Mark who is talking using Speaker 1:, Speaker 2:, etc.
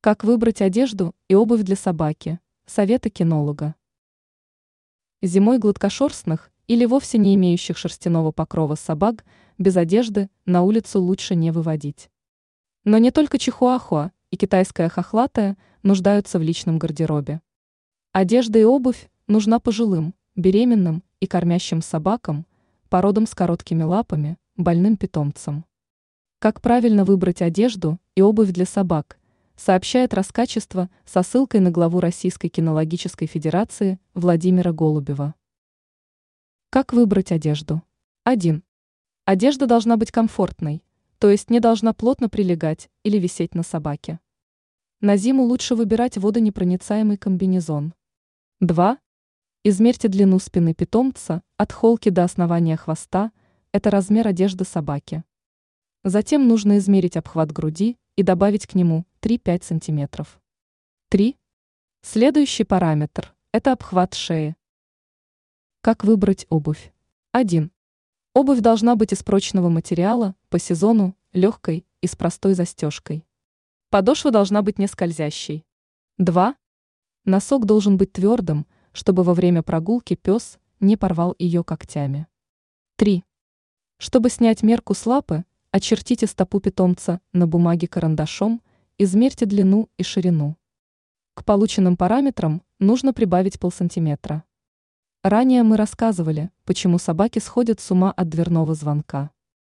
Speaker 1: Как выбрать одежду и обувь для собаки? Советы кинолога. Зимой гладкошерстных или вовсе не имеющих шерстяного покрова собак без одежды на улицу лучше не выводить. Но не только чихуахуа и китайская хохлатая нуждаются в личном гардеробе. Одежда и обувь нужна пожилым, беременным и кормящим собакам, породам с короткими лапами, больным питомцам. Как правильно выбрать одежду и обувь для собак, сообщает Раскачество со ссылкой на главу Российской кинологической федерации Владимира Голубева. Как выбрать одежду? 1. Одежда должна быть комфортной, то есть не должна плотно прилегать или висеть на собаке. На зиму лучше выбирать водонепроницаемый комбинезон. 2. Измерьте длину спины питомца от холки до основания хвоста, это размер одежды собаки. Затем нужно измерить обхват груди и добавить к нему 3-5 см. 3. Следующий параметр – это обхват шеи. Как выбрать обувь? 1. Обувь должна быть из прочного материала, по сезону, легкой и с простой застежкой. Подошва должна быть не скользящей. 2. Носок должен быть твердым, чтобы во время прогулки пес не порвал ее когтями. 3. Чтобы снять мерку с лапы, очертите стопу питомца на бумаге карандашом, измерьте длину и ширину. К полученным параметрам нужно прибавить полсантиметра. Ранее мы рассказывали, почему собаки сходят с ума от дверного звонка.